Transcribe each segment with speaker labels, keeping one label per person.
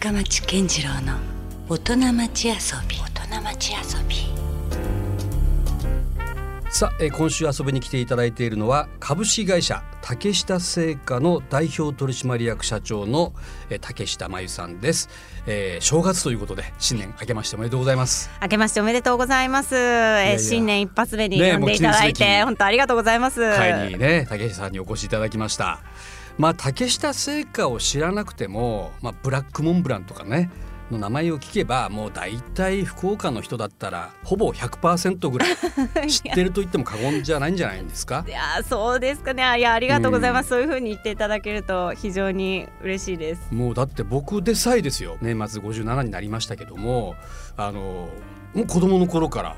Speaker 1: 深町健次郎の大人町遊び。大人町遊び。
Speaker 2: さあ、えー今週遊びに来ていただいているのは株式会社竹下製菓の代表取締役社長の、えー竹下真由さんです、えー正月ということで新年明けましておめでとうございます。
Speaker 3: 明けましておめでとうございます。え
Speaker 2: や
Speaker 3: ー新年一発目に
Speaker 2: ね
Speaker 3: 呼んでいただいて、本当ありがとうございます。
Speaker 2: 会にね竹下さんにお越しいただきましたまあ竹下製菓を知らなくても、まあ、ブラックモンブランとかねの名前を聞けばもう大体福岡の人だったらほぼ100%ぐらい 知ってると言っても過言じゃないんじゃないんですか？
Speaker 3: いやーそうですかね。いやありがとうございます。そういう風に言っていただけると非常に嬉しいです。
Speaker 2: もうだって僕でさえですよ年末57になりましたけどもあのもう子供の頃から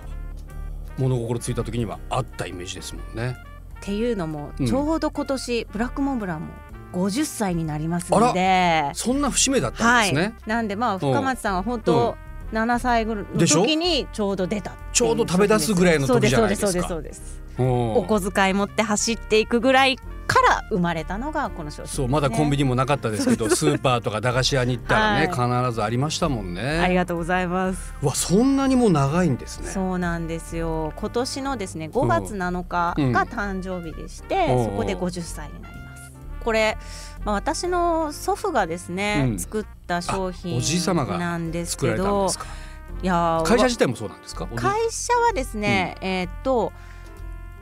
Speaker 2: 物心ついた時にはあったイメージですもんね。
Speaker 3: っていうのも
Speaker 2: うん
Speaker 3: ちょうど今年、ブラックモンブランも50歳になりますので、
Speaker 2: そんな節目だったん
Speaker 3: はい。
Speaker 2: ですね。
Speaker 3: なんでまあ深町さんは本当、7歳ぐらいの時にちょうど出た
Speaker 2: ちょうど食べ出すぐらいの時じゃないですか
Speaker 3: そうですそうですお小遣い持って走っていくぐらいから生まれたのがこの商品ね、
Speaker 2: そうまだコンビニもなかったですけど、スーパーとか駄菓子屋に行ったらね、必ずありましたもんね。
Speaker 3: ありがとうございます。
Speaker 2: うわそんなにもう長いんですね。
Speaker 3: そうなんですよ。今年のですね5月7日
Speaker 2: うん
Speaker 3: が誕生日でして、
Speaker 2: うん
Speaker 3: そこで50歳になります。これ、まあ、私の祖父がですね、
Speaker 2: うん
Speaker 3: 作った商品なんですけど。いやー
Speaker 2: 会社自体もそうなんですか？
Speaker 3: 会社はですね、えーっと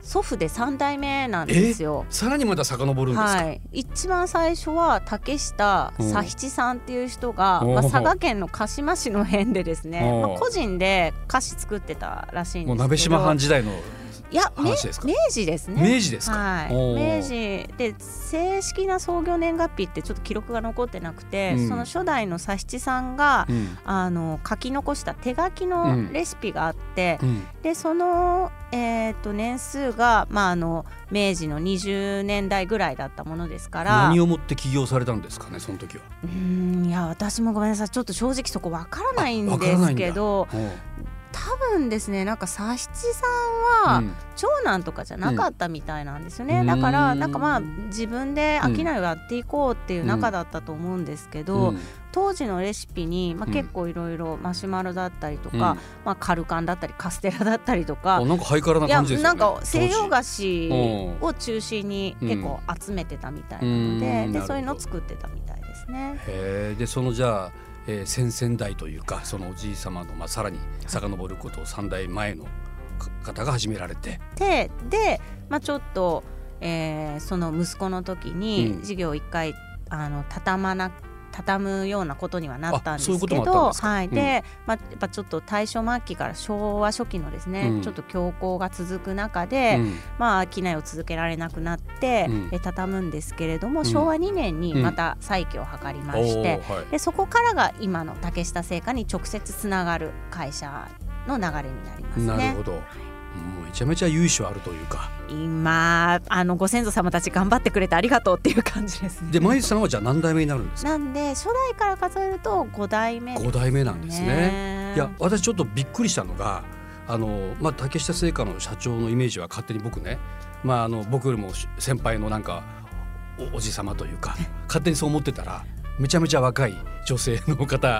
Speaker 3: 祖父で3代目なんですよ。
Speaker 2: さらにまた遡るんですか？
Speaker 3: はい、一番最初は竹下
Speaker 2: うん
Speaker 3: 佐七さんっていう人が、まあ、佐賀県の鹿島市の辺でですね、まあ、個人で菓子作ってたらしいんですけど
Speaker 2: もう鍋島藩時代の
Speaker 3: いや明
Speaker 2: 話ですか？
Speaker 3: 明治ですね。
Speaker 2: 明治ですか？
Speaker 3: はい、明治。で正式な創業年月日ってちょっと記録が残ってなくて、
Speaker 2: うん。
Speaker 3: その初代の佐七さんが、
Speaker 2: うん。
Speaker 3: あの書き残した手書き
Speaker 2: うん。
Speaker 3: のレシピがあって、
Speaker 2: うん。
Speaker 3: でその、えー、と年数が、まあ、あの明治の20年代ぐらいだったものですから。
Speaker 2: 何をもって起業されたんですかねその時は。
Speaker 3: うーんいや私もごめんなさい。ちょっと正直そこわからないんですけど
Speaker 2: うん
Speaker 3: 多分ですねなんか佐七さんは、
Speaker 2: うん。
Speaker 3: 長男とかじゃなかったみたいなんですよね、
Speaker 2: うん。
Speaker 3: だからなんかまあ自分で商いをやっていこうっていう中だったと思うんですけど、
Speaker 2: うん。
Speaker 3: 当時のレシピに、まあ、
Speaker 2: うん。
Speaker 3: 結構いろいろマシュマロだったりとか、
Speaker 2: うん。
Speaker 3: まあ、カルカンだったりカステラだったりとか。
Speaker 2: あなんかハイカラな感じですよね。
Speaker 3: なんか西洋菓子
Speaker 2: うん
Speaker 3: を中心に結構集めてたみたいなの
Speaker 2: うん。
Speaker 3: で,、でそういうのを作ってたみたいですね。
Speaker 2: へえでそのじゃあ、えー先々代というかそのおじい様の、まあ、さらに遡ることを3代前のか方が始められて、
Speaker 3: でで、まあ、ちょっと、えーその息子の時
Speaker 2: うん。
Speaker 3: に事業を一回あの畳まな畳むようなことにはなったんですけどはい。
Speaker 2: うん。
Speaker 3: でまあ、やっぱちょっと大正末期から昭和初期のですね、
Speaker 2: うん。
Speaker 3: ちょっと強行が続く中で、
Speaker 2: うん。
Speaker 3: まあ商いを続けられなくなって、
Speaker 2: うん。
Speaker 3: え畳むんですけれども、
Speaker 2: ん。
Speaker 3: 昭和2年に
Speaker 2: うん。
Speaker 3: また再起を図りま
Speaker 2: お
Speaker 3: して、
Speaker 2: ーはい。
Speaker 3: でそこからが今の竹下製菓に直接つながる会社の流れになりますね。
Speaker 2: なるほど、もうめちゃめちゃ由緒あるというか
Speaker 3: 今あのご先祖様たち頑張ってくれてありがとうっていう感じですね。
Speaker 2: でまゆさんはじゃあ何代目になるんですか？
Speaker 3: なんで初代から数えると5代目ね。
Speaker 2: 5代目なんですねいや私ちょっとびっくりしたのがあの、まあ、竹下製菓の社長のイメージは勝手に僕ね、まあ、あの僕よりも先輩のなんかおおじさまというか勝手にそう思ってたらめちゃめちゃ若い女性の方だ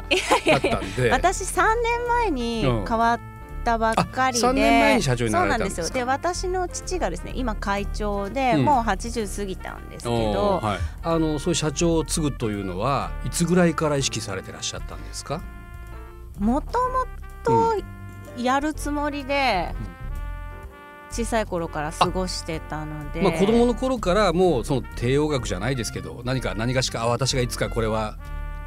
Speaker 2: ったんで。
Speaker 3: 私3年前に
Speaker 2: うん
Speaker 3: 変わったばっかりで、
Speaker 2: あ3年前に社長にな
Speaker 3: そう
Speaker 2: られたんですか？
Speaker 3: なんです。よで私の父がですね今会長で、
Speaker 2: うん。
Speaker 3: もう80過ぎたんですけ
Speaker 2: お
Speaker 3: ど
Speaker 2: ーはい、あのそういう社長を継ぐというのはいつぐらいから意識されてらっしゃったんですか？
Speaker 3: もともとやるつもりで小さい頃から過ごしてたので、
Speaker 2: まあ、子供の頃からもうその帝王学じゃないですけど何か何がしかあ私がいつかこれは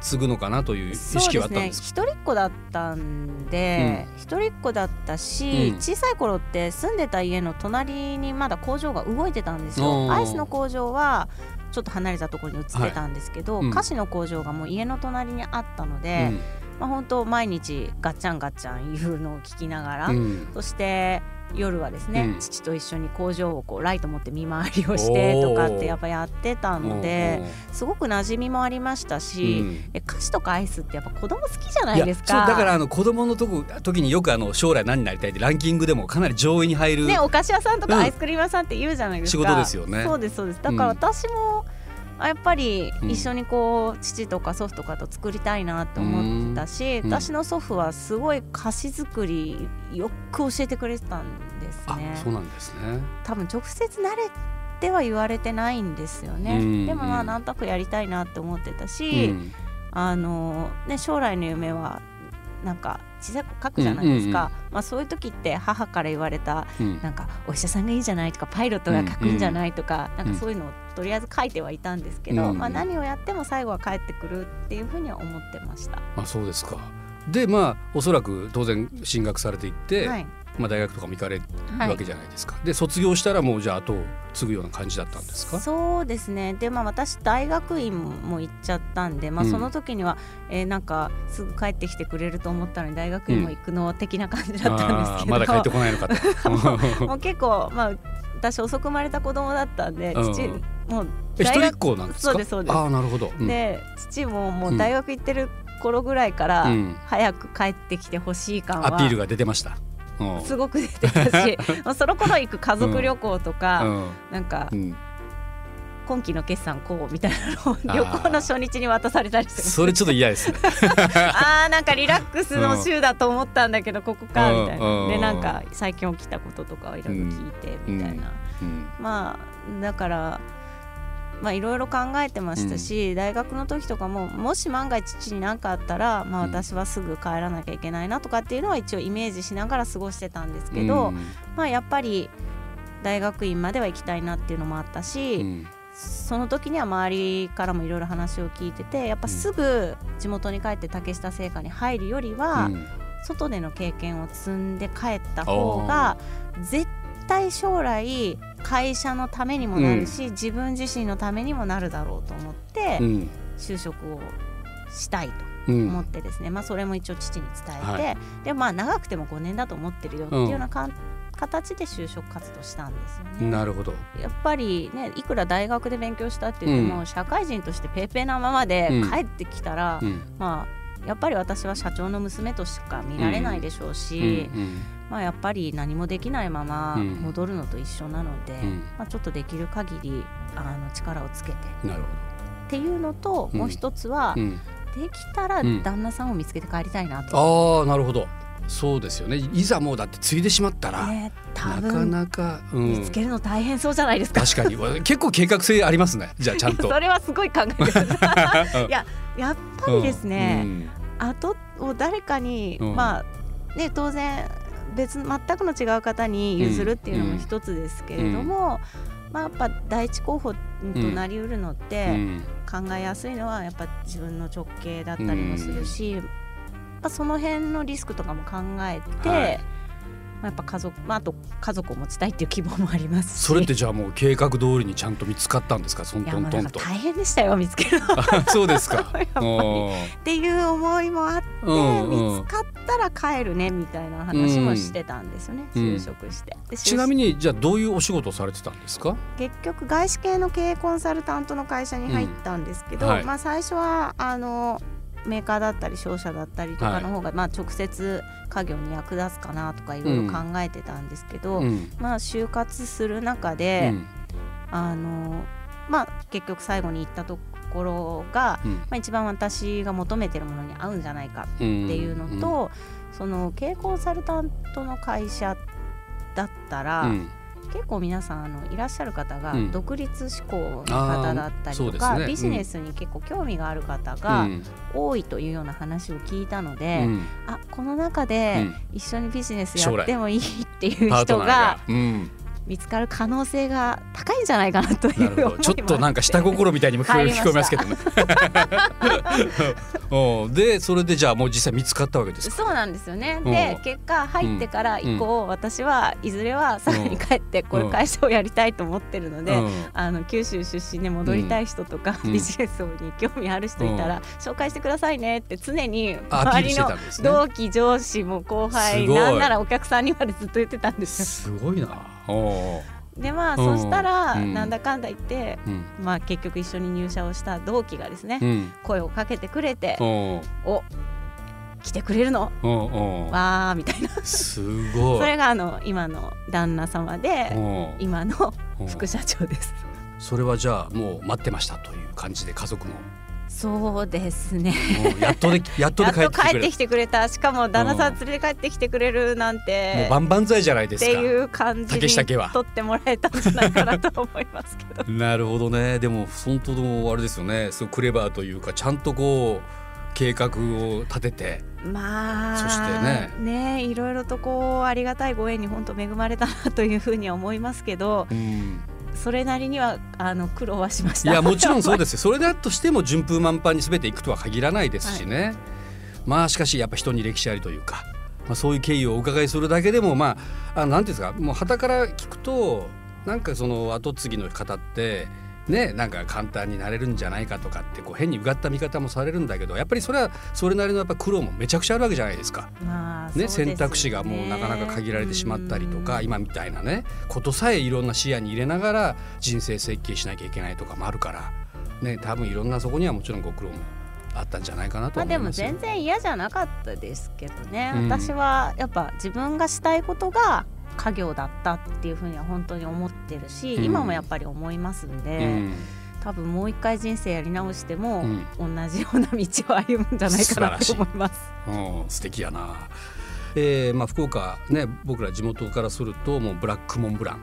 Speaker 2: 継ぐのかなという意識はあったんですか？
Speaker 3: そうですね。一人っ子だったんで、一人っ子だったし、
Speaker 2: うん。
Speaker 3: 小さい頃って住んでた家の隣にまだ工場が動いてたんですよ。アイスの工場はちょっと離れたところに移ってたんですけど、
Speaker 2: はい。うん。
Speaker 3: 菓子の工場がもう家の隣にあったので、まあ本当毎日ガッチャンガッチャンいうのを聞きながら、
Speaker 2: うん。うん
Speaker 3: そして夜はですね、
Speaker 2: うん。
Speaker 3: 父と一緒に工場をこうライト持って見回りをしてとかってやっぱやってたのですごく馴染みもありましたし、
Speaker 2: うん。
Speaker 3: え菓子とかアイスってやっぱ子供好きじゃないですか？
Speaker 2: だからあの子供のとこ時によくあの将来何になりたいってランキングでもかなり上位に入る、
Speaker 3: ね、お菓子屋さんと
Speaker 2: うん
Speaker 3: かアイスクリーム屋さんって言うじゃないですか、
Speaker 2: 仕事ですよね。
Speaker 3: そうですそうです。だから私も、あやっぱり
Speaker 2: うん。
Speaker 3: 一緒にこう父とか祖父とかと作りたいなと思ってたし、
Speaker 2: うん。
Speaker 3: 私の祖父はすごい菓子作りよく教えてくれてたんです
Speaker 2: あ
Speaker 3: ね。
Speaker 2: そうなんですね。
Speaker 3: 多分直接慣れては言われてないんですよね。
Speaker 2: うん
Speaker 3: でもま
Speaker 2: うん
Speaker 3: あなんとなくやりたいなって思ってた
Speaker 2: う
Speaker 3: し、
Speaker 2: ん。
Speaker 3: あのね将来の夢はなんか小さい子書くじゃないですか、
Speaker 2: うんうん
Speaker 3: まあ、そういう時って母から言われた
Speaker 2: うん。
Speaker 3: なんかお医者さんがいいんじゃないとかパイロットが書くんじゃないとか、なんかそういうのをとりあえず書いてはいたんですけど、
Speaker 2: うん。
Speaker 3: まあ、何をやっても最後は帰ってくるっていうふうには思ってました。
Speaker 2: あそうですか。でまあおそらく当然進学されていって、
Speaker 3: はい
Speaker 2: まあ、大学とかも行かれる
Speaker 3: はい。
Speaker 2: わけじゃないですか、で卒業したらもうじゃあ後を継ぐような感じだったんですか？
Speaker 3: そうですね。でまあ私大学院も行っちゃったんで、まあ、
Speaker 2: うん。
Speaker 3: その時には、えーなんかすぐ帰ってきてくれると思ったのに大学院も行くの的な感じだったんですけど、
Speaker 2: まだ帰ってこないのかと。
Speaker 3: もう結構まあ私遅く生まれた子供だったんで
Speaker 2: うん。
Speaker 3: 父もう
Speaker 2: え一人っ子なんですか？
Speaker 3: そうですそうです。
Speaker 2: ああなるほど、うん。
Speaker 3: で父ももう大学行ってる頃ぐらいから
Speaker 2: うん。
Speaker 3: 早く帰ってきてほしい感は
Speaker 2: アピールが出てました。うん
Speaker 3: すごく出てたし まあその頃行く家族旅行とか、
Speaker 2: うん。
Speaker 3: なんか
Speaker 2: うん。
Speaker 3: 今期の決算こうみたいなの旅行の初日に渡されたりして
Speaker 2: それちょっと嫌ですね。
Speaker 3: あーなんかリラックスの週だと思ったんだけどここかみたい
Speaker 2: うん。
Speaker 3: なでなんか最近起きたこととかをいろいろ聞いてみたいな、
Speaker 2: うん。
Speaker 3: まあだからまあいろいろ考えてましたし、大学の時とかももし万が一父に何かあったら、まあ、
Speaker 2: うん。
Speaker 3: 私はすぐ帰らなきゃいけないなとかっていうのは一応イメージしながら過ごしてたんですけど、
Speaker 2: うん。
Speaker 3: まあやっぱり大学院までは行きたいなっていうのもあったし、
Speaker 2: うん。
Speaker 3: その時には周りからもいろいろ話を聞いててやっぱすぐ地元に帰って竹下製菓に入るよりは、
Speaker 2: うん。
Speaker 3: 外での経験を積んで帰った方が絶対将来会社のためにもなるし、自分自身のためにもなるだろうと思って
Speaker 2: うん。
Speaker 3: 就職をしたいと
Speaker 2: うん。
Speaker 3: 思ってですね、まあ、それも一応父に伝えて、
Speaker 2: は
Speaker 3: でまあ長くても5年だと思ってるよっていうようなかん、形で就職活動したんですよね。
Speaker 2: なるほど。
Speaker 3: やっぱりねいくら大学で勉強したって言っても、
Speaker 2: うん。
Speaker 3: 社会人としてペーペーなままで
Speaker 2: うん。
Speaker 3: 帰ってきたら、
Speaker 2: うん。
Speaker 3: まあやっぱり私は社長の娘としか見られないでしょうし、
Speaker 2: うん
Speaker 3: まあ、やっぱり何もできないまま
Speaker 2: うん。
Speaker 3: 戻るのと一緒なので、
Speaker 2: うん。
Speaker 3: まあ、ちょっとできる限りあの力をつけて。っていうのと、
Speaker 2: うん。
Speaker 3: もう一つは、できたら
Speaker 2: うん。
Speaker 3: 旦那さんを見つけて帰りたいなと。
Speaker 2: ああなるほど。そうですよね。いざもうだって継いでしまったら、
Speaker 3: ね、多
Speaker 2: なか
Speaker 3: 分
Speaker 2: なか、うん。
Speaker 3: 見つけるの大変そうじゃないですか。
Speaker 2: 確かに。結構計画性ありますね。じゃあちゃんと。
Speaker 3: それはすごい考えて。い。ややっぱりですね、
Speaker 2: うん
Speaker 3: 後を誰かに、
Speaker 2: うん。
Speaker 3: まあね当然別全くの違う方に譲るっていうのも一つですけれども、まあ、やっぱ第一候補となりうるのって、
Speaker 2: うん。
Speaker 3: 考えやすいのはやっぱ自分の直系だったりもするし、やっぱその辺のリスクとかも考えて、
Speaker 2: はい
Speaker 3: まあ、やっぱ家族、まあ、あと家族を持ちたいっていう希望もありますし。
Speaker 2: それってじゃあもう計画通りにちゃんと見つかったんですか？そんと。
Speaker 3: もうなんか大変でしたよ見つける
Speaker 2: そうですか。
Speaker 3: ぱり。
Speaker 2: おー
Speaker 3: ていう思いもあって、
Speaker 2: うんうん。
Speaker 3: 見つかったら帰るねみたいな話もしてたんですよね、
Speaker 2: うん。
Speaker 3: 就職して。で
Speaker 2: ちなみにじゃあどういうお仕事をされてたんですか？
Speaker 3: 結局外資系の経営コンサルタントの会社に入ったんですけど、
Speaker 2: うん。はい。
Speaker 3: まあ、最初はあのメーカーだったり商社だったりとかの方が、まあ、直接家業に役立つかなとかいろいろ考えてたんですけど、
Speaker 2: うん。
Speaker 3: まあ、就活する中
Speaker 2: う
Speaker 3: で、
Speaker 2: ん。
Speaker 3: あのまあ、結局最後に行ったところが、
Speaker 2: うん。
Speaker 3: まあ、一番私が求めてるものに合うんじゃないかっていうのと、その経営コンサルタントの会社だったら、
Speaker 2: うん
Speaker 3: 結構皆さんあのいらっしゃる方が
Speaker 2: うん。
Speaker 3: 独立志向の方だったりとか、
Speaker 2: うですね。
Speaker 3: ビジネスに結構興味がある方
Speaker 2: う
Speaker 3: が
Speaker 2: ん。
Speaker 3: 多いというような話を聞いたの
Speaker 2: う
Speaker 3: で、
Speaker 2: ん。
Speaker 3: あこの中
Speaker 2: う
Speaker 3: で
Speaker 2: ん。
Speaker 3: 一緒にビジネスやってもいいっていう人が。
Speaker 2: うん
Speaker 3: 見つかる可能性が高いんじゃないかなという
Speaker 2: ちょっとなんか下心みたいにも聞こえ
Speaker 3: ま
Speaker 2: すけどね。でそれでじゃあもう実際見つかったわけですか
Speaker 3: そうなんですよね。
Speaker 2: うん。
Speaker 3: で結果入ってから以降、私はいずれは佐賀に帰ってこういう会社をやりたいと思ってるので、
Speaker 2: うん。
Speaker 3: あの九州出身で戻りたい人とか、
Speaker 2: うん。
Speaker 3: ビジネスに興味ある人いたら、紹介してくださいねって常に周りの同期上司も後輩なんならお客さんにまでずっと言ってたんですよ。
Speaker 2: すごいな
Speaker 3: でまあ、
Speaker 2: うん。
Speaker 3: そしたら、
Speaker 2: うん。
Speaker 3: なんだかんだ言って、
Speaker 2: うん。
Speaker 3: まあ、結局一緒に入社をした同期がですね、
Speaker 2: うん。
Speaker 3: 声をかけてくれて
Speaker 2: おう「
Speaker 3: お来てくれるの？わー」みたいな。
Speaker 2: すごい。
Speaker 3: それがあの今の旦那様で今の副社長です。
Speaker 2: それはじゃあもう待ってましたという感じで家族も
Speaker 3: そうですね。
Speaker 2: やっとで やっと
Speaker 3: 帰って
Speaker 2: きてくれ
Speaker 3: た。しかも旦那さん連れて帰ってきてくれるなんて。
Speaker 2: もう万々歳じゃないですか。
Speaker 3: っていう感じ
Speaker 2: 竹下家は。
Speaker 3: に取ってもらえたんじゃないかなと思いますけど。
Speaker 2: なるほどね。でも本当のあれですよね。すごいクレバーというかちゃんとこう計画を立てて。
Speaker 3: まあ
Speaker 2: そしてね。
Speaker 3: ねいろいろとこうありがたいご縁に本当恵まれたなというふうには思いますけど。
Speaker 2: うん
Speaker 3: それなりにはあの苦労はしました。
Speaker 2: いやもちろんそうですよ。それだとしても順風満帆に全ていくとは限らないですしね、まあしかしやっぱ人に歴史ありというか、まあ、そういう経緯をお伺いするだけでもまああなんていうんですかもう傍から聞くとなんかその後継ぎの方ってねなんか簡単になれるんじゃないかとかってこう変にうがった見方もされるんだけどやっぱりそれはそれなりのやっぱ苦労もめちゃくちゃあるわけじゃないですか。
Speaker 3: まあ
Speaker 2: ね、
Speaker 3: ですよ
Speaker 2: 選択肢がもうなかなか限られてしまったりとか
Speaker 3: うん
Speaker 2: 今みたいなねことさえいろんな視野に入れながら人生設計しなきゃいけないとかもあるから、ね、多分いろんなそこにはもちろんご苦労もあったんじゃないかなと
Speaker 3: まあでも
Speaker 2: 思いますよ。
Speaker 3: 全然嫌じゃなかったですけどね、
Speaker 2: うん
Speaker 3: 私はやっぱ自分がしたいことが家業だったっていうふうには本当に思ってるし、
Speaker 2: うん
Speaker 3: 今もやっぱり思いますんで、
Speaker 2: うん
Speaker 3: 多分もう一回人生やり直しても、
Speaker 2: うん
Speaker 3: 同じような道を歩むんじゃないかなと思います。
Speaker 2: うん、素敵やな。えーまあ、福岡ね僕ら地元からするともうブラックモンブラン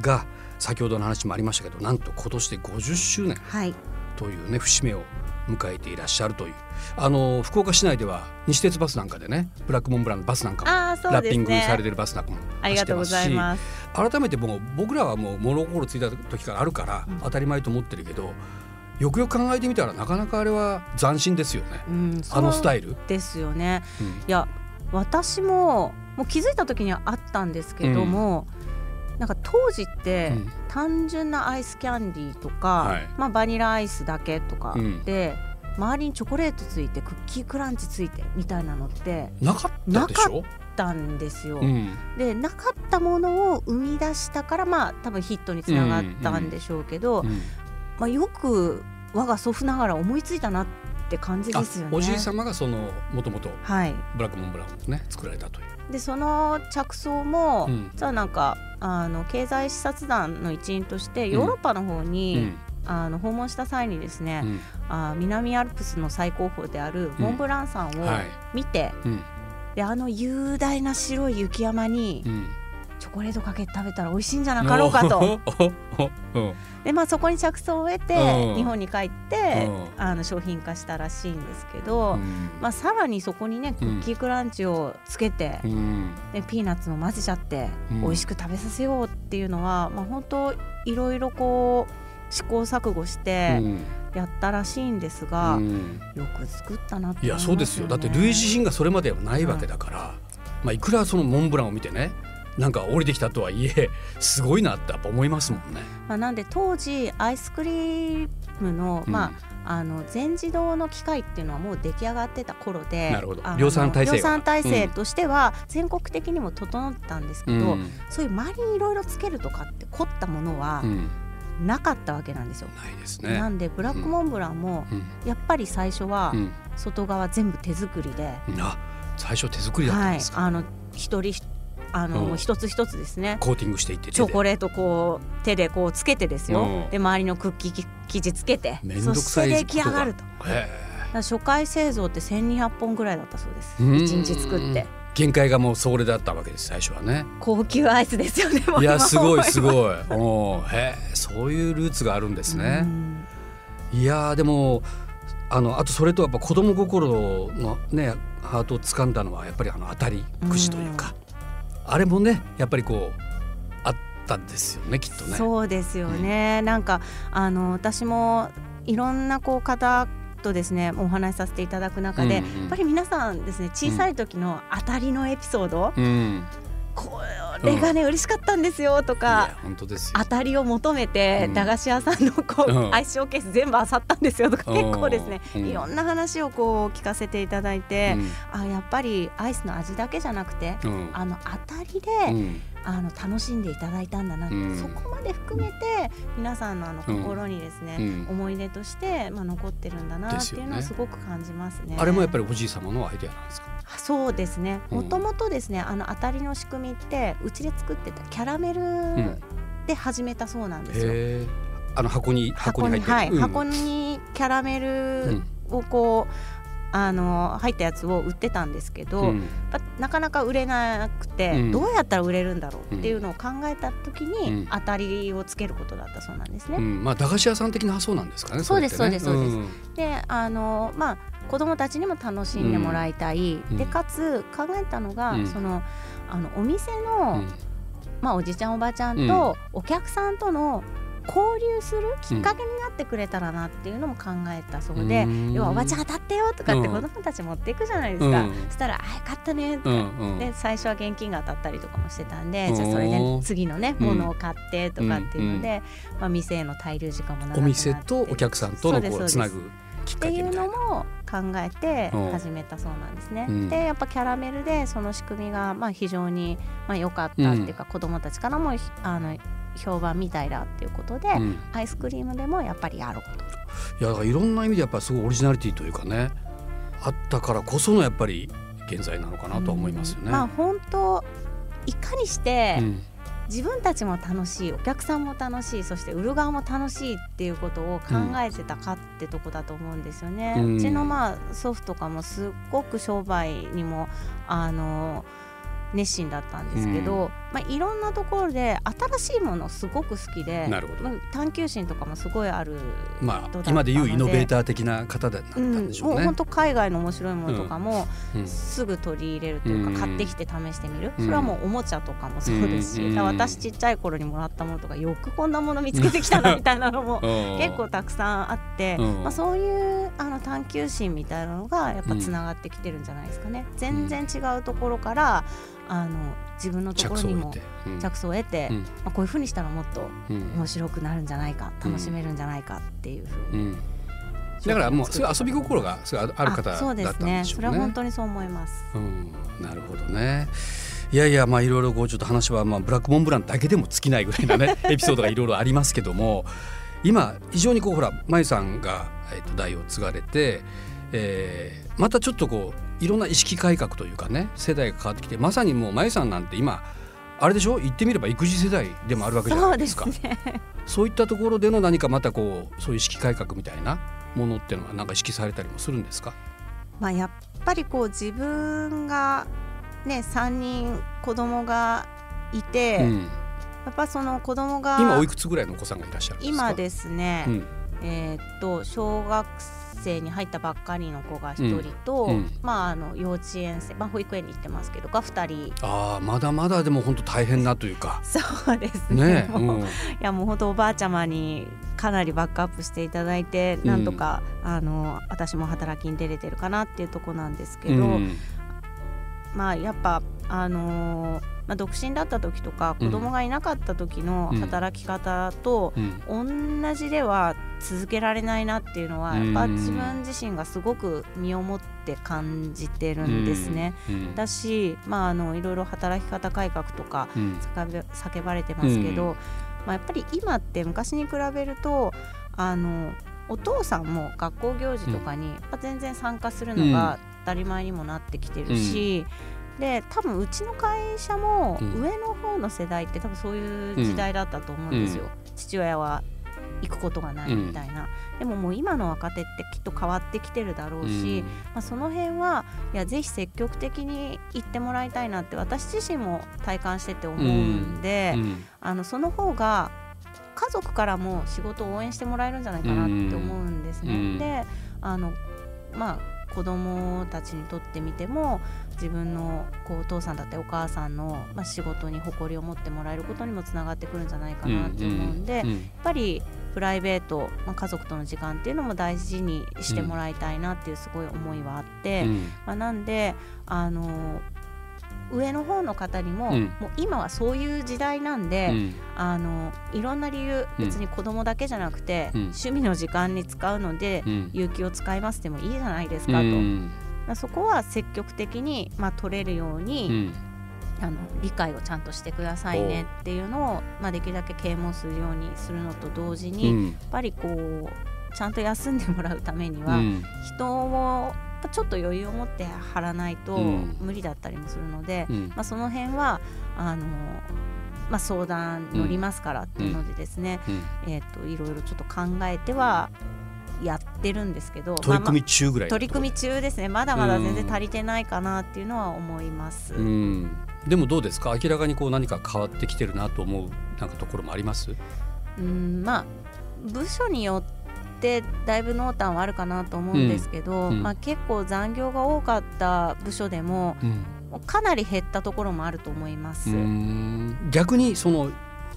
Speaker 2: が先ほどの話もありましたけどなんと今年で50周年
Speaker 3: はい、
Speaker 2: というね節目を迎えていらっしゃるというあの福岡市内では西鉄バスなんかでねブラックモンブランのバスなんかもラッ。ピングされてるバスなんかも
Speaker 3: ありがとうござい
Speaker 2: す。
Speaker 3: ます。
Speaker 2: し改めてもう僕らはもう物心ついた時からあるから
Speaker 3: うん。
Speaker 2: 当たり前と思ってるけど、よくよく考えてみたらなかなかあれは斬新ですよね、
Speaker 3: うん、
Speaker 2: あのスタ
Speaker 3: イ
Speaker 2: イル。
Speaker 3: ルですよね。
Speaker 2: うん。
Speaker 3: いや私ももう気づいた時にはあったんですけども、なんか当時って、
Speaker 2: うん。
Speaker 3: 単純なアイスキャンディーとか、
Speaker 2: はい。
Speaker 3: まあ、バニラアイスだけとか
Speaker 2: うん。
Speaker 3: で、周りにチョコレートついてクッキークランチついてみたいなのって
Speaker 2: なかったでしょ？
Speaker 3: あったんですよ。
Speaker 2: うん。
Speaker 3: でなかったものを生み出したからまあ多分ヒットにつながったんでしょうけど、
Speaker 2: うん
Speaker 3: まあ、よく我が祖父ながら思いついたなって感じ
Speaker 2: あ
Speaker 3: ですよね。
Speaker 2: おじい様がそのもともと
Speaker 3: はい、
Speaker 2: ブラックモンブランをね作られたという。
Speaker 3: でその着想も、
Speaker 2: うん。
Speaker 3: 実はなんかあの経済視察団の一員としてヨーロッパの方に、
Speaker 2: うん。
Speaker 3: あの訪問した際にですね、
Speaker 2: うん。
Speaker 3: あ南アルプスの最高峰であるモンブラン山を
Speaker 2: はい。
Speaker 3: 見て、
Speaker 2: うん
Speaker 3: であの雄大な白い雪山に
Speaker 2: うん。
Speaker 3: チョコレートかけて食べたら美味しいんじゃなかろうかと。で、まあ、そこに着想を得て
Speaker 2: うん。
Speaker 3: 日本に帰って
Speaker 2: うん。
Speaker 3: あの商品化したらしいんですけど、
Speaker 2: うん。
Speaker 3: まあ、さらにそこにねクッキークランチをつけて、
Speaker 2: うん。
Speaker 3: でピーナッツも混ぜちゃって
Speaker 2: うん。
Speaker 3: 美味しく食べさせようっていうのは、まあ、本当いろいろこう試行錯誤して
Speaker 2: うん
Speaker 3: やったらしいんですが、
Speaker 2: うん。
Speaker 3: よく作ったなって
Speaker 2: いや
Speaker 3: 思いますよ、ね、
Speaker 2: そうですよ。だって類似品がそれまではないわけだから、まあ、いくらそのモンブランを見てねなんか降りてきたとはいえすごいなってやっぱ思いますもんね。
Speaker 3: まあ、なんで当時アイスクリームの,、
Speaker 2: うん。
Speaker 3: まあ、あの全自動の機械っていうのはもう出来上がってた頃で
Speaker 2: なるほど。量産体制が
Speaker 3: 量産体制としては全国的にも整ってたんですけど、
Speaker 2: うん。
Speaker 3: そういう周りにいろいろつけるとかって凝ったものは
Speaker 2: うん
Speaker 3: なかったわけなんですよ。
Speaker 2: ないですね。
Speaker 3: なんでブラックモンブランも
Speaker 2: うん。
Speaker 3: やっぱり最初は
Speaker 2: うん。
Speaker 3: 外側全部手作りで、
Speaker 2: あ最初手作りだったん
Speaker 3: はい
Speaker 2: です、か、
Speaker 3: あの一人あの、
Speaker 2: うん。
Speaker 3: 一つ一つですね。
Speaker 2: コーティングしていって
Speaker 3: チョコ
Speaker 2: レ
Speaker 3: レートこう手でこうつけてですよ、
Speaker 2: うん。
Speaker 3: で周りのクッキー生地つけて
Speaker 2: めんどく
Speaker 3: そ
Speaker 2: さい
Speaker 3: して出来上がると。初回製造って1200本ぐらいだったそうです。
Speaker 2: うん。
Speaker 3: 1日作って
Speaker 2: 限界がもうそれだったわけです最初はね。
Speaker 3: 高級アイスですよね
Speaker 2: いや
Speaker 3: 今
Speaker 2: すごいす
Speaker 3: い
Speaker 2: ごい。おーへえそういうルーツがあるんですね。いやーでもあのあとそれとやっぱ子供心のねハートを掴んだのはやっぱりあの当たりくじというか、あれもねやっぱりこうあったんですよねきっとね。
Speaker 3: そうですよね、なんかあの私もいろんなこう方とですねお話しさせていただく中で、
Speaker 2: うんうん。
Speaker 3: やっぱり皆さんですね小さい時の当たりのエピソード、
Speaker 2: うん、
Speaker 3: これがね、嬉しかったんですよと
Speaker 2: い
Speaker 3: か
Speaker 2: や本当ですよ。
Speaker 3: 当。たりを求めて、
Speaker 2: うん。
Speaker 3: 駄菓子屋さんのこう、
Speaker 2: うん。
Speaker 3: アイスショーケース全部漁ったんですよとか
Speaker 2: うん。
Speaker 3: 結構ですね、
Speaker 2: うん。
Speaker 3: いろんな話をこう聞かせていただいて、
Speaker 2: うん。
Speaker 3: あやっぱりアイスの味だけじゃなくて、
Speaker 2: うん。
Speaker 3: あの当たりで、
Speaker 2: うん。
Speaker 3: あの楽しんでいただいたんだなって、
Speaker 2: うん。
Speaker 3: そこまで含めて皆さんのあの
Speaker 2: うん
Speaker 3: 心にですね、
Speaker 2: うん。
Speaker 3: 思い出として、まあ、残ってるんだなっていうのは
Speaker 2: です
Speaker 3: ごく感じますね。
Speaker 2: あれもやっぱりおじい様のアイデアなんですか？
Speaker 3: そうですね。
Speaker 2: うん。
Speaker 3: もともとですねあの当たりの仕組みってうちで作ってたキャラメル
Speaker 2: ん。
Speaker 3: で始めたそうなんですよ。
Speaker 2: へえ。あの箱に箱に入ってる。
Speaker 3: はい
Speaker 2: うん。
Speaker 3: 箱にキャラメルをこう、あの入ったやつを売ってたんですけど、
Speaker 2: うん。
Speaker 3: なかなか売れなくて、
Speaker 2: うん。
Speaker 3: どうやったら売れるんだろうっていうのを考えた時に、
Speaker 2: うん。
Speaker 3: 当たりをつけることだったそうなんですね。
Speaker 2: うん。まあ駄菓子屋さん的な発想なんですかね
Speaker 3: そうです
Speaker 2: ね
Speaker 3: そうですそう
Speaker 2: ん。
Speaker 3: であのまあ子供たちにも楽しんでもらいたい、
Speaker 2: うん。
Speaker 3: でかつ考えたのが、
Speaker 2: うん。
Speaker 3: そのあのお店
Speaker 2: う
Speaker 3: の、
Speaker 2: ん。
Speaker 3: まあ、おじちゃんおばちゃんとお客さんとの交流するきっかけになってくれたらなっていうのも考えたそうで、
Speaker 2: うん。
Speaker 3: 要はおばちゃん当たってよとかって
Speaker 2: うん。
Speaker 3: 子供たち持っていくじゃないですか、
Speaker 2: うん。
Speaker 3: そしたら「あよかったね」とか、
Speaker 2: うんうん。
Speaker 3: で最初は現金が当たったりとかもしてたんで
Speaker 2: おー。
Speaker 3: じゃあそれで次のね
Speaker 2: うん。
Speaker 3: ものを買ってとかっていうので、まあ、店への滞留時間も長くなって。
Speaker 2: お店とお客さんとのこ
Speaker 3: そう
Speaker 2: つなぐきっ
Speaker 3: っていう
Speaker 2: かけみたいな。
Speaker 3: のも考えて
Speaker 2: うん。
Speaker 3: 始めたそうなんですね。
Speaker 2: うん。
Speaker 3: でやっぱキャラメルでその仕組みがまあ非常にまあ良かったっていうか、子どもたちからもひあの評判みたいだっていうことで、
Speaker 2: うん
Speaker 3: アイスクリームでもやっぱりやろうと。
Speaker 2: いやだからいろんな意味でやっぱりすごいオリジナリティというかねあったからこそのやっぱり現在なのかなとは思いますよね。
Speaker 3: うんまあ本当いかにして
Speaker 2: うん
Speaker 3: 自分たちも楽しいお客さんも楽しいそして売る側も楽しいっていうことを考えてたかってとこだと思うんですよね。
Speaker 2: う
Speaker 3: うんちのまあ祖父とかもすっごく商売にもあの熱心だったんですけど、まあ、いろんなところで新しいものすごく好きで
Speaker 2: なるほど。
Speaker 3: まあ、探求心とかもすごいある
Speaker 2: まあ今でいうイノベーター的な方だったんでしょうね。
Speaker 3: もう本当海外の面白いものとかも
Speaker 2: うん
Speaker 3: すぐ取り入れるというか、
Speaker 2: うん。
Speaker 3: 買ってきて試してみる、
Speaker 2: うん。
Speaker 3: それはもうおもちゃとかもそうですし、私ちっちゃい頃にもらったものとかよくこんなもの見つけてきたなみたいなのも
Speaker 2: うん。
Speaker 3: 結構たくさんあって、
Speaker 2: うん。
Speaker 3: まあ、そういうあの探求心みたいなのがやっぱつながってきてるんじゃないですかね。全然違うところからあの自分のところにも
Speaker 2: 着想を得て。うん
Speaker 3: 着想を得て、
Speaker 2: うん
Speaker 3: まあ、こういうふうにしたらもっと
Speaker 2: うん
Speaker 3: 面白くなるんじゃないか楽しめるんじゃないかっていうふうに、
Speaker 2: うんだからもうそういう遊び心がすごいある方だったんでしょうね。
Speaker 3: そうですねそれは本当にそう思います。
Speaker 2: うん、なるほどね。いやいやまあいろいろこうちょっと話はまあブラックモンブランだけでも尽きないぐらいなね エピソードがいろいろありますけども今非常にこうほらまゆさんが、えっと代を継がれて、えーまたちょっとこういろんな意識改革というかね世代が変わってきてまさにもうまゆさんなんて今あれでしょ？言ってみれば育児世代でもあるわけじゃ
Speaker 3: そ
Speaker 2: ないですか。
Speaker 3: うですね。
Speaker 2: そういったところでの何かまたこうそういう意識改革みたいなものっていうのはなんか意識されたりもするんですか？
Speaker 3: まあやっぱりこう自分がね3人子供がいて、
Speaker 2: うん、
Speaker 3: やっぱその子供が
Speaker 2: 今おいくつぐらいのお子さんがいらっしゃるんですか？
Speaker 3: 今ですね、
Speaker 2: うん
Speaker 3: えーっと小学生に入ったばっかりの子が1人と、
Speaker 2: うんうん。
Speaker 3: まああの幼稚園生、まあ、保育園に行ってますけどが2人。
Speaker 2: ああまだまだでも本当大変なというか。
Speaker 3: そうですね。
Speaker 2: ね
Speaker 3: う
Speaker 2: うん。
Speaker 3: いやもう本当おばあちゃまにかなりバックアップしていただいて、
Speaker 2: うん
Speaker 3: なんとかあの私も働きに出れてるかなっていうとこなんですけど、
Speaker 2: うん
Speaker 3: まあやっぱあのーまあ、独身だった時とか
Speaker 2: うん。
Speaker 3: 子供がいなかった時の
Speaker 2: うん。
Speaker 3: 働き方と
Speaker 2: うん。
Speaker 3: 同じでは続けられないなっていうのは
Speaker 2: うん。
Speaker 3: やっぱ自分自身がすごく身をもって感じてるんですね。
Speaker 2: うん。
Speaker 3: だし、まあ、あのいろいろ働き方改革とか
Speaker 2: うん。
Speaker 3: 叫ばれてますけど、
Speaker 2: うん。
Speaker 3: まあ、やっぱり今って昔に比べるとあのお父さんも学校行事とかに、まあ全然参加するのが当たり前にもなってきてるし、で多分うちの会社も
Speaker 2: うん。
Speaker 3: 上の方の世代って多分そういう時代だったと思うんですよ。父親は行くことがないみたいな、でももう今の若手ってきっと変わってきてるだろうし、まあ、その辺はいやぜひ積極的に行ってもらいたいなって私自身も体感してて思うんで、
Speaker 2: うん。
Speaker 3: あのその方が家族からも仕事を応援してもらえるんじゃないかなって思うんですね。
Speaker 2: うん。
Speaker 3: であのまあ子供たちにとってみても自分のこうお父さんだったりお母さんの、まあ、仕事に誇りを持ってもらえることにもつながってくるんじゃないかなって思うんで、やっ
Speaker 2: うん
Speaker 3: ぱりプライベート、まあ、家族との時間っていうのも大事にしてもらいたいなっていうすごい思いはあって、
Speaker 2: うん。
Speaker 3: まあ、なんであの上の方の方にも,、
Speaker 2: うん。
Speaker 3: もう今はそういう時代なんで、
Speaker 2: うん。
Speaker 3: あのいろんな理由
Speaker 2: うん。
Speaker 3: 別に子供だけじゃなくて、
Speaker 2: うん。
Speaker 3: 趣味の時間に使うので、
Speaker 2: うん。
Speaker 3: 有給を使いますでもいいじゃないですかと、そこは積極的に、まあ、取れるよう
Speaker 2: う
Speaker 3: に、
Speaker 2: ん。
Speaker 3: あの理解をちゃんとしてくださいねっていうのを、まあ、できるだけ啓蒙するようにするのと同時に、やっぱりこうちゃんと休んでもらうためには、
Speaker 2: うん。
Speaker 3: 人をちょっと余裕を持って張らないと
Speaker 2: うん。
Speaker 3: 無理だったりもするので、
Speaker 2: うん。
Speaker 3: まあ、その辺はあのまあ、相談乗りますからっていうのでですね、えー、といろいろちょっと考えてはやってるんですけど
Speaker 2: 取り組み中ぐらい、
Speaker 3: まあ、取り組み中ですね。まだまだ全然足りてないかなっていうのは思います。
Speaker 2: でもどうですか？明らかにこう何か変わってきてるなと思うなんかところもあります？
Speaker 3: うんまあ部署によってだいぶ濃淡はあるかなと思うんですけど、うん、まあ、結構残業が多かった部署でも、うん、かなり減ったところもあると思います。
Speaker 2: 逆にその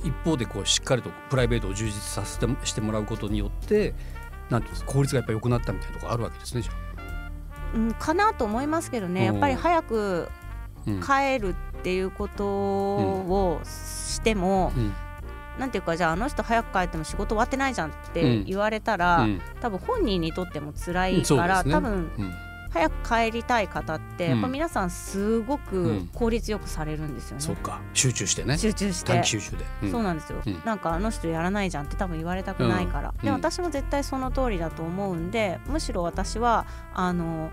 Speaker 2: 一方でこうしっかりとプライベートを充実させてしてもらうことによってなんていうんですか効率がやっぱり良くなったみたいなところあるわけですねじゃ
Speaker 3: うん、かなと思いますけどねやっぱり早く帰るっていうことをしても、うん、なんていうかじゃああの人早く帰っても仕事終わってないじゃんって言われたら、うん、多分本人にとっても辛いから、ね、多分、早く帰りたい方って、やっぱ皆さんすごく効率よくされるんですよね。
Speaker 2: そうか。集中してね。
Speaker 3: 集中して。
Speaker 2: 短期集中
Speaker 3: で、そうなんですよ、なんかあの人やらないじゃんって多分言われたくないから、で私も絶対その通りだと思うんでむしろ私はあの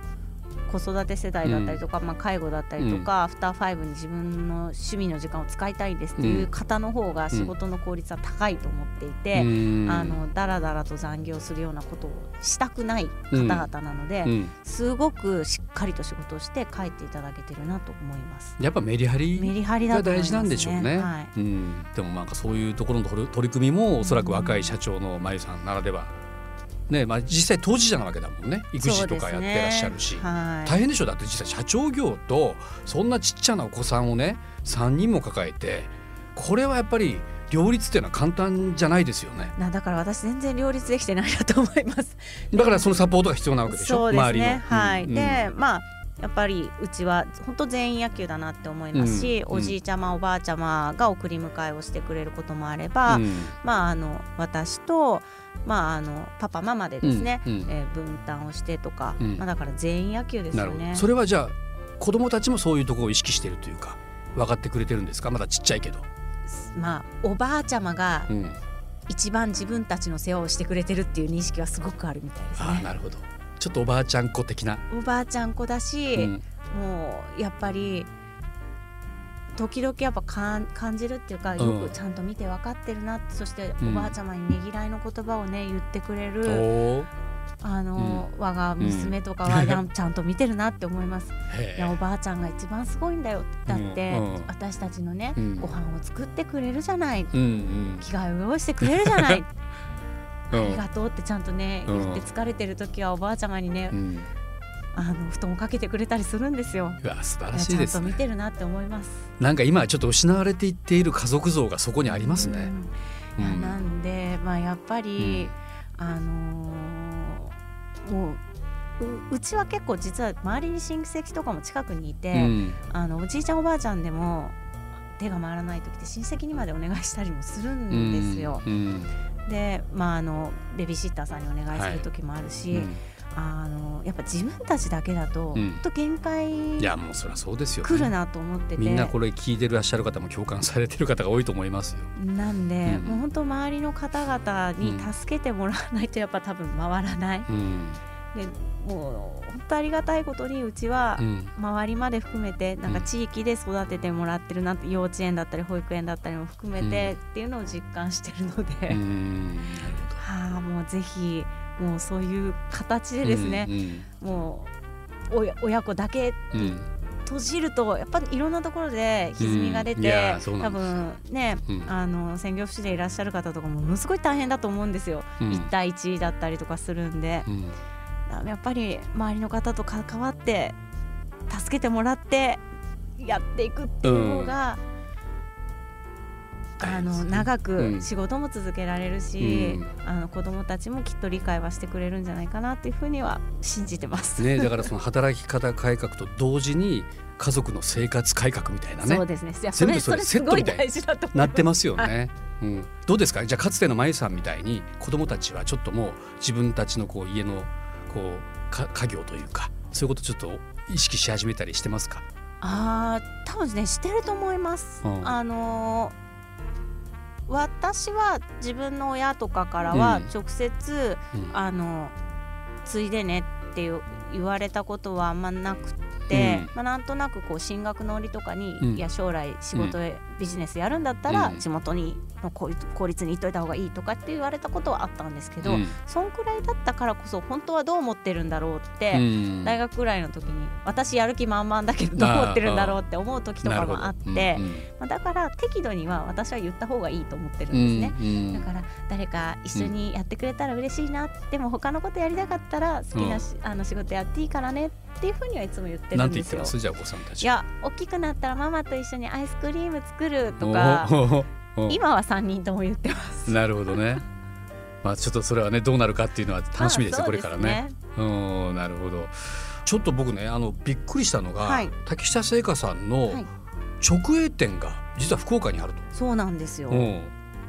Speaker 3: 子育て世代だったりとか、うん、まあ、介護だったりとか、うん、アフターファイブに自分の趣味の時間を使いたいですっていう方の方が仕事の効率は高いと思っていて、うん、あのだらだらと残業するようなことをしたくない方々なので、すごくしっかりと仕事をして帰っていただけてるなと思います。
Speaker 2: やっぱメリハリメリハリが大事なんでしょうね、はい、でもなんかそういうところの取り組みもおそらく若い社長のまゆさんならではねまあ、実際当事者なわけだもんね育児とかやってらっしゃるし、ねはい、大変でしょ？だって実際社長業とそんなちっちゃなお子さんをね3人も抱えてこれはやっぱり両立っていうのは簡単じゃないですよね。
Speaker 3: だから私全然両立できてないなと思います。
Speaker 2: だからそのサポートが必要なわけでしょ？
Speaker 3: そうですね。はい。うん、で、まあやっぱりうちは本当全員野球だなって思いますし、うん、おじいちゃまおばあちゃまが送り迎えをしてくれることもあれば、うん、まああの私とまあ、あのパパママでですね、うんうん、えー、分担をしてとか、うん、まあ、だから全員野球ですよね。
Speaker 2: それはじゃあ子供たちもそういうところを意識しているというか分かってくれてるんですか？まだちっちゃいけど。
Speaker 3: まあおばあちゃまが、一番自分たちの世話をしてくれてるっていう認識はすごくあるみたいですね。
Speaker 2: あなるほどちょっとおばあちゃん子的な。
Speaker 3: おばあちゃん子だし、うん、もうやっぱり時々やっぱ感じるっていうかよくちゃんと見て分かってるなって、そしておばあちゃまにねぎらいの言葉をね言ってくれる。あの、うん、我が娘とかは、うん、ちゃんと見てるなって思います。いやおばあちゃんが一番すごいんだよだって、うん、私たちのね、ご飯を作ってくれるじゃない、うんうん、着替えを用意してくれるじゃない、ありがとうってちゃんとね言って疲れてる時はおばあちゃまにね、あの布団をかけてくれたりするんですよ。
Speaker 2: いや素晴らしいです、
Speaker 3: ね、ちゃんと見てるなって思います。
Speaker 2: なんか今ちょっと失われていっている家族像がそこにありますね。
Speaker 3: うん、いやなんでまあやっぱり、うん、あのー、もう。うちは結構実は周りに親戚とかも近くにいて、うん、あのおじいちゃんおばあちゃんでも手が回らない時って親戚にまでお願いしたりもするんですよ。で、まあ、あのベビーシッターさんにお願いする時もあるし、はいあのやっぱ自分たちだけだと、うん、と限界
Speaker 2: いやもうそりゃそうですよ、
Speaker 3: ね、来るなと思ってて。
Speaker 2: みんなこれ聞いてらっしゃる方も共感されてる方が多いと思いますよ。
Speaker 3: なんで、うん、もう本当周りの方々に助けてもらわないとやっぱ多分回らない、うん、でもう本当ありがたいことにうちは周りまで含めてなんか地域で育ててもらってるなって幼稚園だったり保育園だったりも含めてっていうのを実感してるので、はあもうぜひもうそういう形でですね、うんうん、もう親親子だけ、閉じるとやっぱりいろんなところで歪みが出て、うん、多分ね、うん、あの専業主婦でいらっしゃる方とかもものすごい大変だと思うんですよ、うん、1対1だったりとかするんで、やっぱり周りの方と関わって助けてもらってやっていくっていう方が、あの長く仕事も続けられるし、うん、あの子どもたちもきっと理解はしてくれるんじゃないかなっていうふうには信じてます。
Speaker 2: ね、だからその働き方改革と同時に家族の生活改革みたいなね。
Speaker 3: そうですね。全部それセットみたい
Speaker 2: なってますよね。うん、どうですか？じゃあかつてのまゆさんみたいに子どもたちはちょっともう自分たちのこう家のこうか家業というかそういうことちょっと意識し始めたりしてますか？
Speaker 3: ああ、多分ねしてると思います。うん、あのー私は自分の親とかからは直接、うん、あのついでねって言われたことはあんまなくて、
Speaker 2: うん。
Speaker 3: まあ、なんとなくこう進学の折とかに、
Speaker 2: うん。
Speaker 3: いや将来仕事へビジネスやるんだったら、
Speaker 2: うん。
Speaker 3: 地元にの公立に行っといた方がいいとかって言われたことはあったんですけど、
Speaker 2: うん。
Speaker 3: そんくらいだったからこそ本当はどう思ってるんだろうって、
Speaker 2: うん。
Speaker 3: 大学ぐらいの時に私やる気満々だけどどう思ってるんだろうって思う時とかもあって、まあ、だから適度には私は言った方がいいと思ってるん
Speaker 2: うん
Speaker 3: ですね。
Speaker 2: うん
Speaker 3: だから誰か一緒にやってくれたら嬉しいな、でも他のことやりたかったら好きなし、あの仕事やっていいからねっていうふうにはいつも言って
Speaker 2: なんて言っ
Speaker 3: るんですよ。
Speaker 2: てます？じゃあお子さんたち
Speaker 3: いや大きくなったらママと一緒にアイスクリーム作るとか今は3人とも言ってます。
Speaker 2: なるほどねまあちょっとそれはねどうなるかっていうのは楽しみですね
Speaker 3: まあ
Speaker 2: これからね。うんなるほどちょっと僕ねあのびっくりしたのが、
Speaker 3: はい
Speaker 2: 竹下製菓さんの
Speaker 3: はい
Speaker 2: 直営店が実は福岡にあると。
Speaker 3: そうなんですよ。
Speaker 2: うん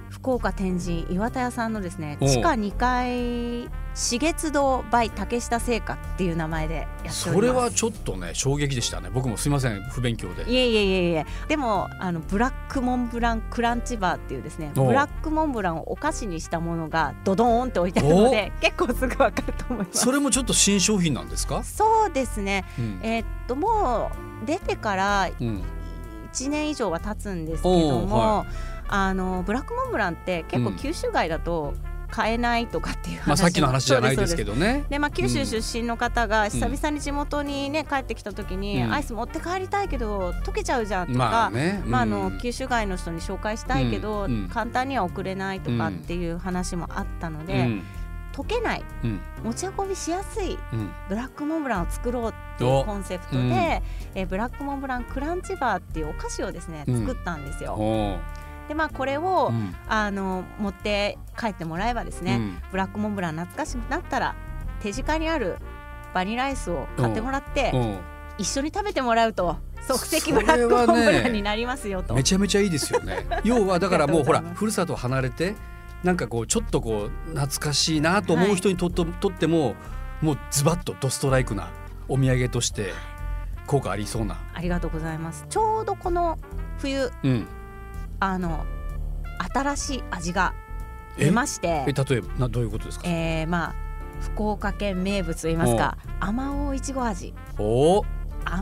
Speaker 3: 福岡天神岩田屋さんのですね地下2階四月堂 by 竹下製菓っていう名前でやっております。
Speaker 2: それはちょっとね衝撃でしたね。僕もすいません不勉強で。
Speaker 3: いえいえいえいえ。でもあのブラックモンブランクランチバーっていうですねブラックモンブランをお菓子にしたものがドドーンって置いてあるので結構すぐわかると思います。
Speaker 2: それもちょっと新商品なんですか？
Speaker 3: そうですね。
Speaker 2: うん。
Speaker 3: えーっともう出てから
Speaker 2: うん。
Speaker 3: 1年以上は経つんですけども、
Speaker 2: おうは
Speaker 3: あのブラックモンブランって結構
Speaker 2: うん。
Speaker 3: 九州外だと買えないとかっていう話、
Speaker 2: まあさっきの話じゃないですけ
Speaker 3: ど
Speaker 2: どね。
Speaker 3: でまあ、九州出身の方が
Speaker 2: ん。
Speaker 3: 久々に地元にね帰ってきた時に、
Speaker 2: うん。
Speaker 3: アイス持って帰りたいけど溶けちゃうじゃんとか、
Speaker 2: まあね。
Speaker 3: まあ、あの
Speaker 2: うん
Speaker 3: 九州外の人に紹介したいけど、
Speaker 2: うん。うん。
Speaker 3: 簡単には送れないとかっていう話もあったので、
Speaker 2: うん。
Speaker 3: 溶けない。
Speaker 2: うん。
Speaker 3: 持ち運びしやすい
Speaker 2: うん。
Speaker 3: ブラックモンブランを作ろうっていう
Speaker 2: お。
Speaker 3: コンセプトで、
Speaker 2: うん。
Speaker 3: えーブラックモンブランクランチバーっていうお菓子をですね
Speaker 2: うん。
Speaker 3: 作ったんですよ。
Speaker 2: お
Speaker 3: でまあこれを、
Speaker 2: ーうん
Speaker 3: あの持って帰ってもらえばですね、
Speaker 2: うん
Speaker 3: ブラックモンブラン懐かしくなったら手近にあるバニラアイスを買ってもらって、
Speaker 2: うん
Speaker 3: 一緒に食べてもらうと即席ブラックモンブランになりますよと。
Speaker 2: めちゃめちゃいいですよね。要はだからもうほらふるさとを離れてなんかこうちょっとこう懐かしいなと思う人にとっと,、とってももうズバッとドストライクなお土産として効果ありそうな。
Speaker 3: ありがとうございます。ちょうどこの冬
Speaker 2: うん。
Speaker 3: あの新しい味が
Speaker 2: え？
Speaker 3: 出まして。
Speaker 2: え、例えばなどういうことですか？
Speaker 3: えー、まあ福岡県名物といいますか、あまおういちご味。
Speaker 2: お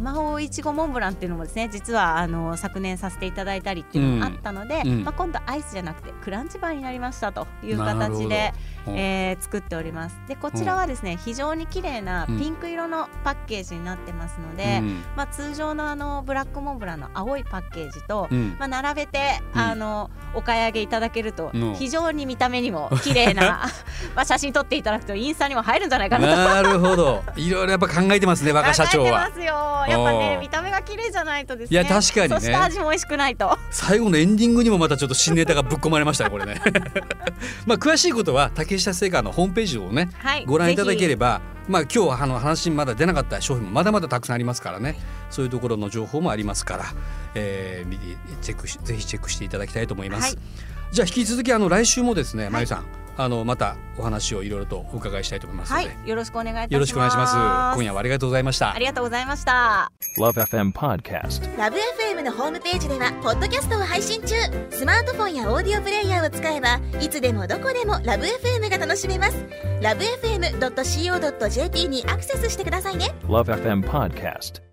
Speaker 3: まおういちごモンブランっていうのもですね実はあの昨年させていただいたりっていうのもあったので、
Speaker 2: うん。
Speaker 3: まあ、今度アイスじゃなくてクランチバーになりましたという形で、
Speaker 2: うん
Speaker 3: えー作っております。でこちらはですね、非常に綺麗なピンク色のパッケージになってますので、
Speaker 2: うん。
Speaker 3: まあ、通常のあのブラックモンブランの青いパッケージと、
Speaker 2: うん。
Speaker 3: まあ、並べて、
Speaker 2: うん。
Speaker 3: あのお買い上げいただけると、
Speaker 2: うん。
Speaker 3: 非常に見た目にも綺麗な まあ写真撮っていただくとインスタにも入るんじゃないかなと。
Speaker 2: なるほど。いろいろやっぱ考えてますね 若社長は。
Speaker 3: 考えてま。すよ。やっぱ
Speaker 2: お
Speaker 3: ね
Speaker 2: ー
Speaker 3: 見た目が綺麗じゃないとですね。
Speaker 2: いや確かにね。
Speaker 3: そして味も美味しくないと。
Speaker 2: 最後のエンディングにもまたちょっと新ネタがぶっ込まれましたねこれね。まあ詳しいことは竹下製菓のホームページをね
Speaker 3: はい
Speaker 2: ご覧いただけれ
Speaker 3: ば
Speaker 2: ば、まあ今日あの話にまだ出なかった商品もまだまだたくさんありますからね。そういうところの情報もありますから、えー、チェックしぜひチェックしていただきたいと思います。
Speaker 3: はい
Speaker 2: じゃあ引き続きあの来週もですね、まゆさんあのまたお話をいろいろとお伺いしたいと思いますので、
Speaker 3: はいよろしくお願いいたします
Speaker 2: よろしくお願いします。今夜はありがとうございました
Speaker 3: あ。りがとうございました
Speaker 4: Love FM Podcast.
Speaker 5: ラブ f m のホームページではポッドキャストを配信中スマートフォンやオーディオプレイヤーを使えばいつでもどこでもラブ f m が楽しめますラブ FM.co.jp にアクセスしてくださいね
Speaker 4: Love FM Podcast.